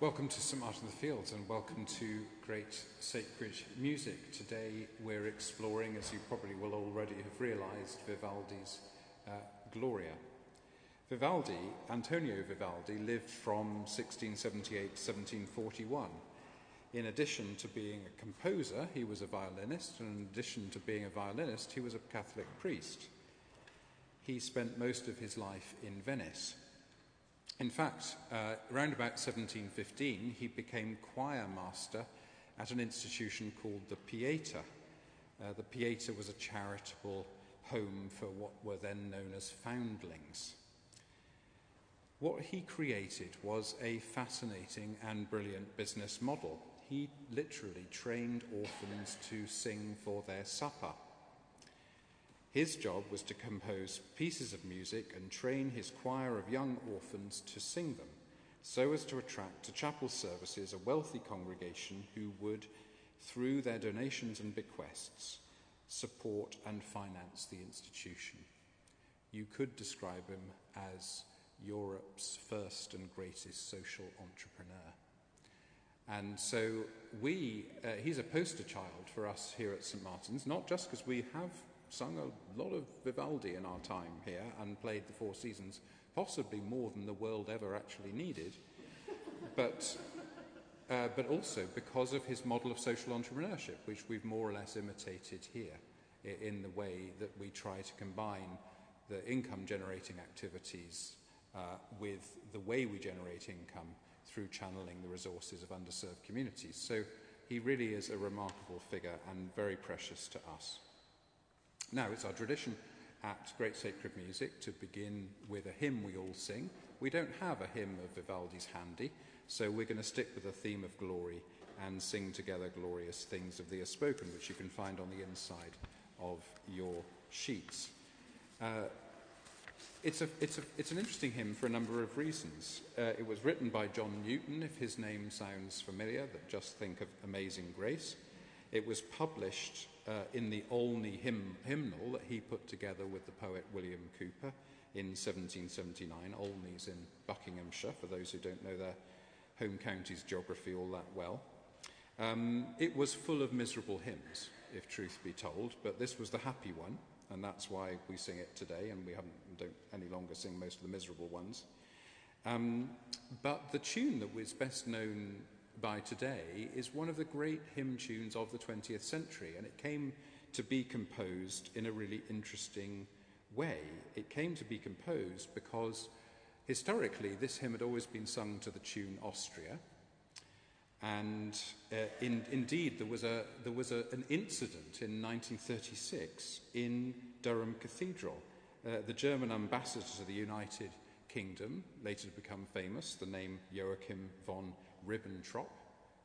Welcome to St Martin the Fields and welcome to Great Sacred Music. Today we're exploring, as you probably will already have realised, Vivaldi's uh, Gloria. Vivaldi, Antonio Vivaldi, lived from 1678 to 1741. In addition to being a composer, he was a violinist, and in addition to being a violinist, he was a Catholic priest. He spent most of his life in Venice. In fact, uh, around about 1715, he became choir master at an institution called the Pieta. Uh, the Pieta was a charitable home for what were then known as foundlings. What he created was a fascinating and brilliant business model. He literally trained orphans to sing for their supper. His job was to compose pieces of music and train his choir of young orphans to sing them, so as to attract to chapel services a wealthy congregation who would, through their donations and bequests, support and finance the institution. You could describe him as Europe's first and greatest social entrepreneur. And so we, uh, he's a poster child for us here at St. Martin's, not just because we have sung a lot of Vivaldi in our time here and played the Four Seasons, possibly more than the world ever actually needed, but, uh, but also because of his model of social entrepreneurship, which we've more or less imitated here in the way that we try to combine the income generating activities uh, with the way we generate income through channeling the resources of underserved communities. So he really is a remarkable figure and very precious to us. Now, it's our tradition at Great Sacred Music to begin with a hymn we all sing. We don't have a hymn of Vivaldi's handy, so we're going to stick with the theme of glory and sing together glorious things of thee are spoken, which you can find on the inside of your sheets. Uh, it's, a, it's, a, it's an interesting hymn for a number of reasons. Uh, it was written by John Newton, if his name sounds familiar, that just think of Amazing Grace. It was published uh, in the Olney hymn, hymnal that he put together with the poet William Cowper in 1779. Olney's in Buckinghamshire, for those who don't know their home county's geography all that well. Um, it was full of miserable hymns, if truth be told, but this was the happy one, and that's why we sing it today, and we don't any longer sing most of the miserable ones. Um, but the tune that was best known by today is one of the great hymn tunes of the 20th century, and it came to be composed in a really interesting way. It came to be composed because historically this hymn had always been sung to the tune Austria. And uh, in, indeed, there was, a, there was a, an incident in 1936 in Durham Cathedral. Uh, the German ambassador to the United Kingdom, later to become famous, the name Joachim von Ribbentrop,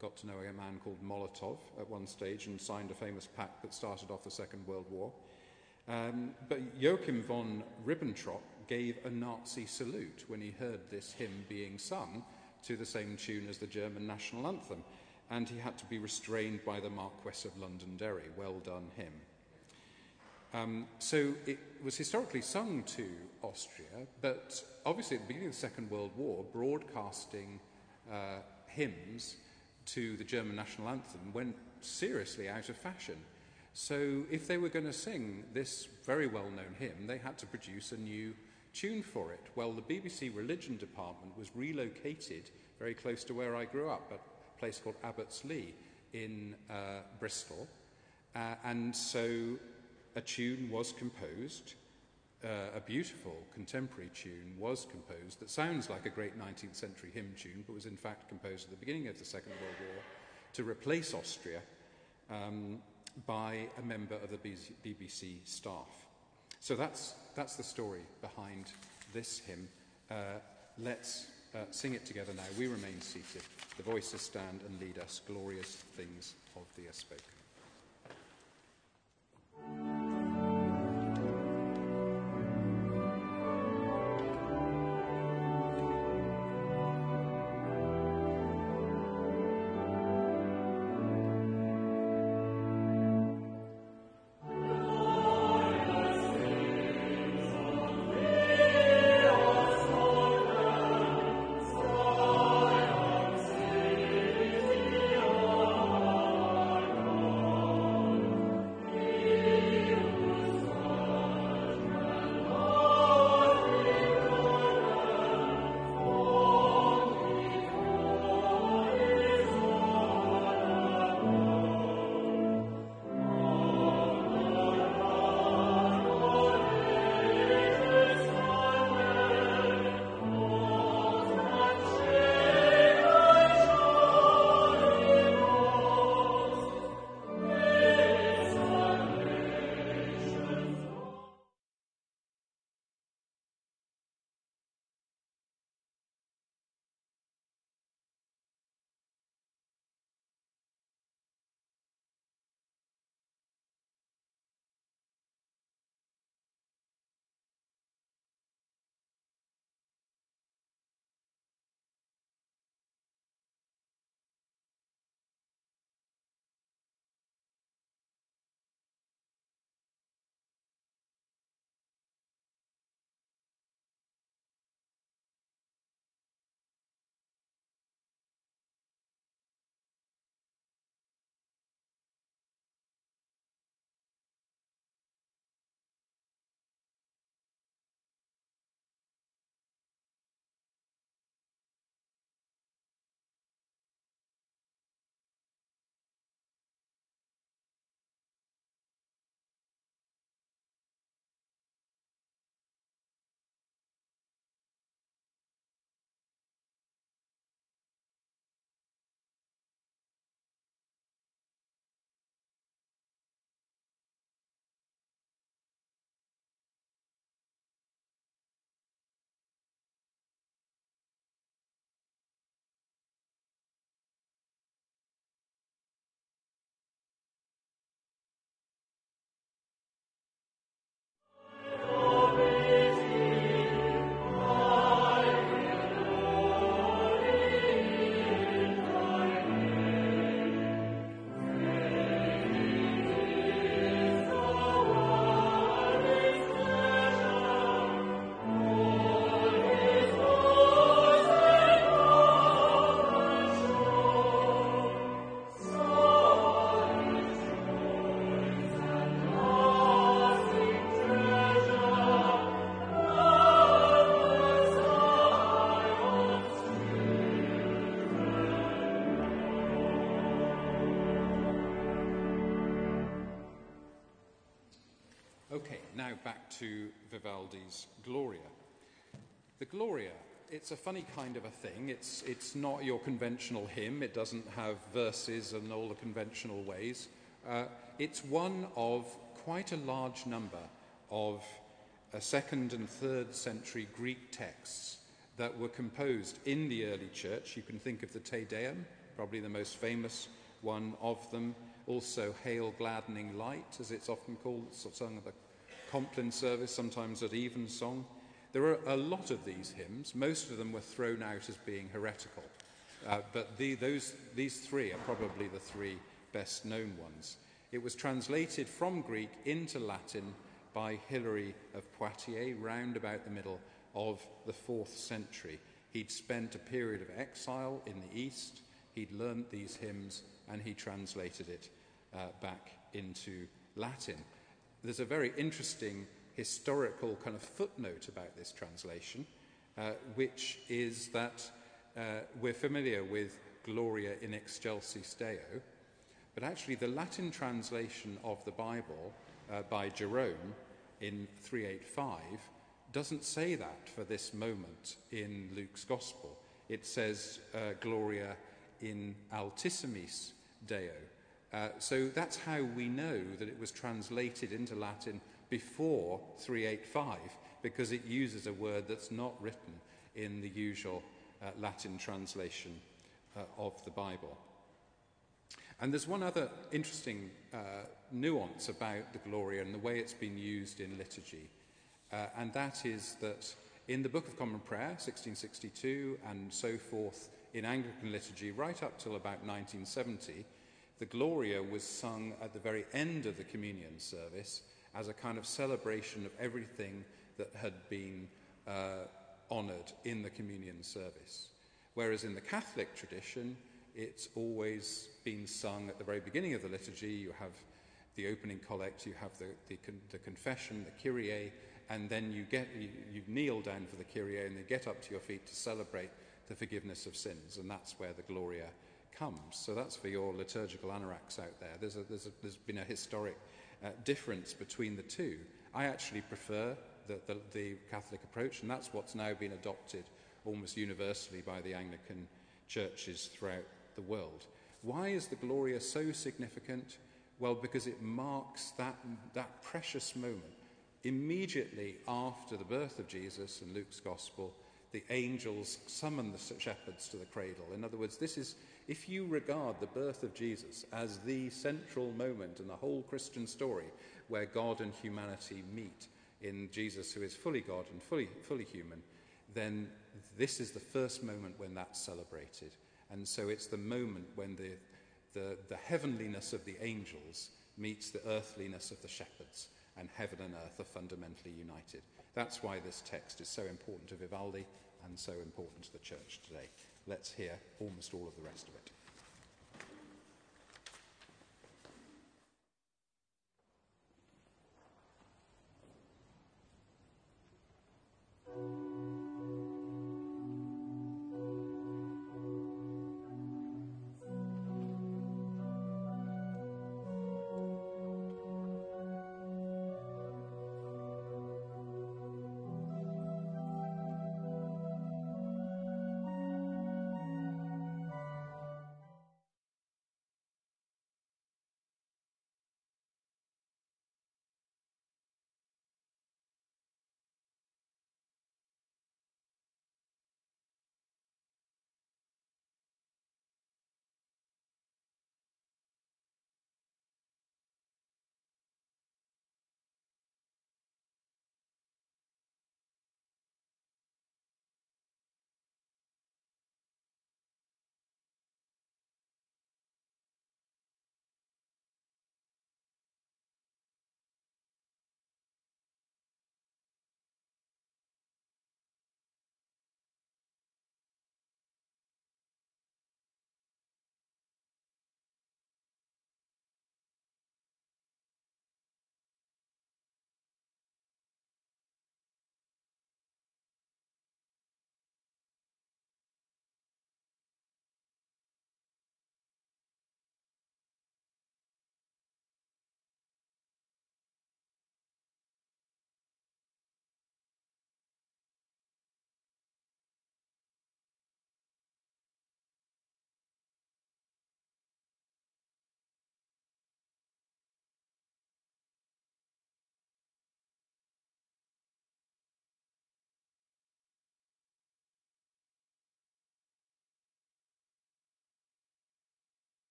got to know a man called Molotov at one stage and signed a famous pact that started off the Second World War. Um, but Joachim von Ribbentrop gave a Nazi salute when he heard this hymn being sung to the same tune as the German national anthem, and he had to be restrained by the Marquess of Londonderry. Well done, him. Um, so it was historically sung to Austria, but obviously at the beginning of the Second World War, broadcasting uh, hymns to the German national anthem went seriously out of fashion. So if they were going to sing this very well known hymn, they had to produce a new tune for it. Well, the BBC religion department was relocated very close to where I grew up, a place called Abbots Leigh in uh, Bristol. Uh, and so a tune was composed uh, a beautiful contemporary tune was composed that sounds like a great 19th century hymn tune, but was in fact composed at the beginning of the Second World War to replace Austria um, by a member of the BBC staff. So that's, that's the story behind this hymn. Uh, let's uh, sing it together now. We remain seated. The voices stand and lead us. Glorious things of the are to Vivaldi's Gloria. The Gloria, it's a funny kind of a thing. It's, it's not your conventional hymn, it doesn't have verses and all the conventional ways. Uh, it's one of quite a large number of uh, second and third century Greek texts that were composed in the early church. You can think of the Te Deum, probably the most famous one of them. Also, Hail Gladdening Light, as it's often called, sung at the Compline service, sometimes at evensong. There are a lot of these hymns. Most of them were thrown out as being heretical. Uh, but the, those, these three are probably the three best known ones. It was translated from Greek into Latin by Hilary of Poitiers round about the middle of the fourth century. He'd spent a period of exile in the East, he'd learnt these hymns, and he translated it uh, back into Latin. There's a very interesting historical kind of footnote about this translation, uh, which is that uh, we're familiar with Gloria in excelsis Deo, but actually the Latin translation of the Bible uh, by Jerome in 385 doesn't say that for this moment in Luke's Gospel. It says uh, Gloria in altissimis Deo. Uh, so that's how we know that it was translated into Latin before 385, because it uses a word that's not written in the usual uh, Latin translation uh, of the Bible. And there's one other interesting uh, nuance about the Gloria and the way it's been used in liturgy, uh, and that is that in the Book of Common Prayer, 1662, and so forth, in Anglican liturgy, right up till about 1970, the Gloria was sung at the very end of the communion service as a kind of celebration of everything that had been uh, honoured in the communion service. Whereas in the Catholic tradition, it's always been sung at the very beginning of the liturgy. You have the opening collect, you have the, the, the confession, the Kyrie, and then you, get, you, you kneel down for the Kyrie and then get up to your feet to celebrate the forgiveness of sins. And that's where the Gloria comes. So that's for your liturgical anoraks out there. There's, a, there's, a, there's been a historic uh, difference between the two. I actually prefer the, the, the Catholic approach, and that's what's now been adopted almost universally by the Anglican churches throughout the world. Why is the Gloria so significant? Well, because it marks that, that precious moment. Immediately after the birth of Jesus in Luke's Gospel, the angels summon the shepherds to the cradle. In other words, this is, if you regard the birth of Jesus as the central moment in the whole Christian story where God and humanity meet in Jesus, who is fully God and fully, fully human, then this is the first moment when that's celebrated. And so it's the moment when the, the, the heavenliness of the angels meets the earthliness of the shepherds, and heaven and earth are fundamentally united. That's why this text is so important to Vivaldi and so important to the church today. Let's hear almost all of the rest of it.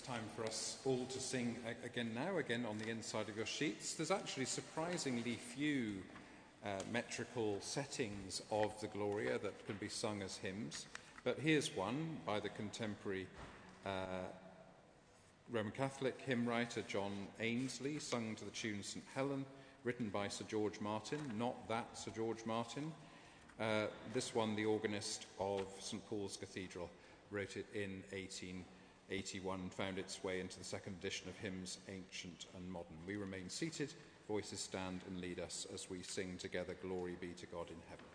Time for us all to sing again now, again on the inside of your sheets. There's actually surprisingly few uh, metrical settings of the Gloria that can be sung as hymns, but here's one by the contemporary uh, Roman Catholic hymn writer John Ainslie, sung to the tune St. Helen, written by Sir George Martin, not that Sir George Martin. Uh, this one, the organist of St. Paul's Cathedral, wrote it in 18. 81 found its way into the second edition of hymns ancient and modern. We remain seated, voices stand and lead us as we sing together, Glory be to God in heaven.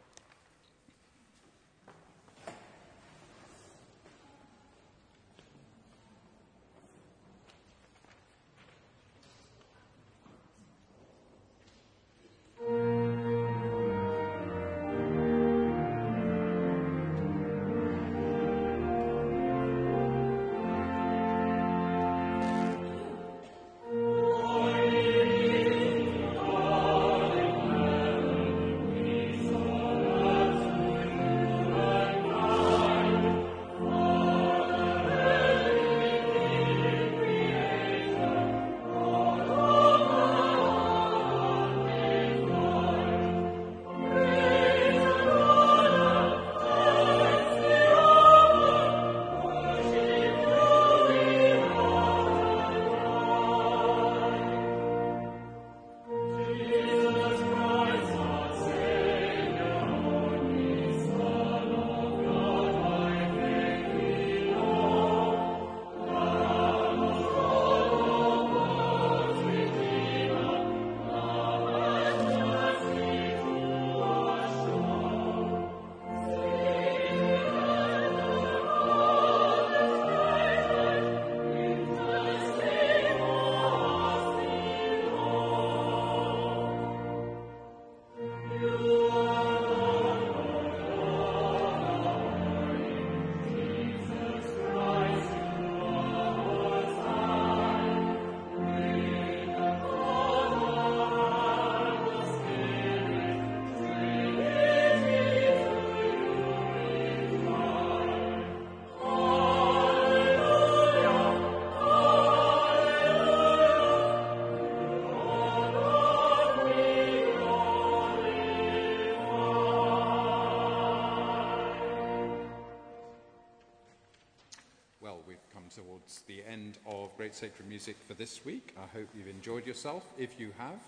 Great sacred music for this week. I hope you've enjoyed yourself. If you have,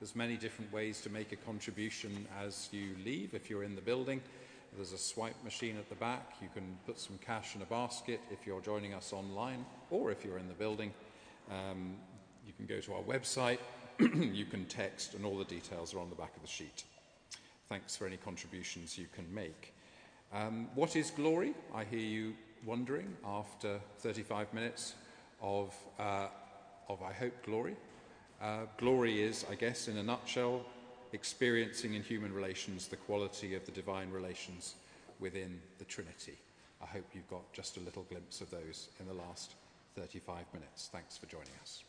there's many different ways to make a contribution as you leave. If you're in the building, there's a swipe machine at the back. You can put some cash in a basket if you're joining us online, or if you're in the building, um, you can go to our website, you can text, and all the details are on the back of the sheet. Thanks for any contributions you can make. Um, what is glory? I hear you wondering after 35 minutes of, uh, of I hope, glory. Uh, glory is, I guess, in a nutshell, experiencing in human relations the quality of the divine relations within the Trinity. I hope you've got just a little glimpse of those in the last 35 minutes. Thanks for joining us.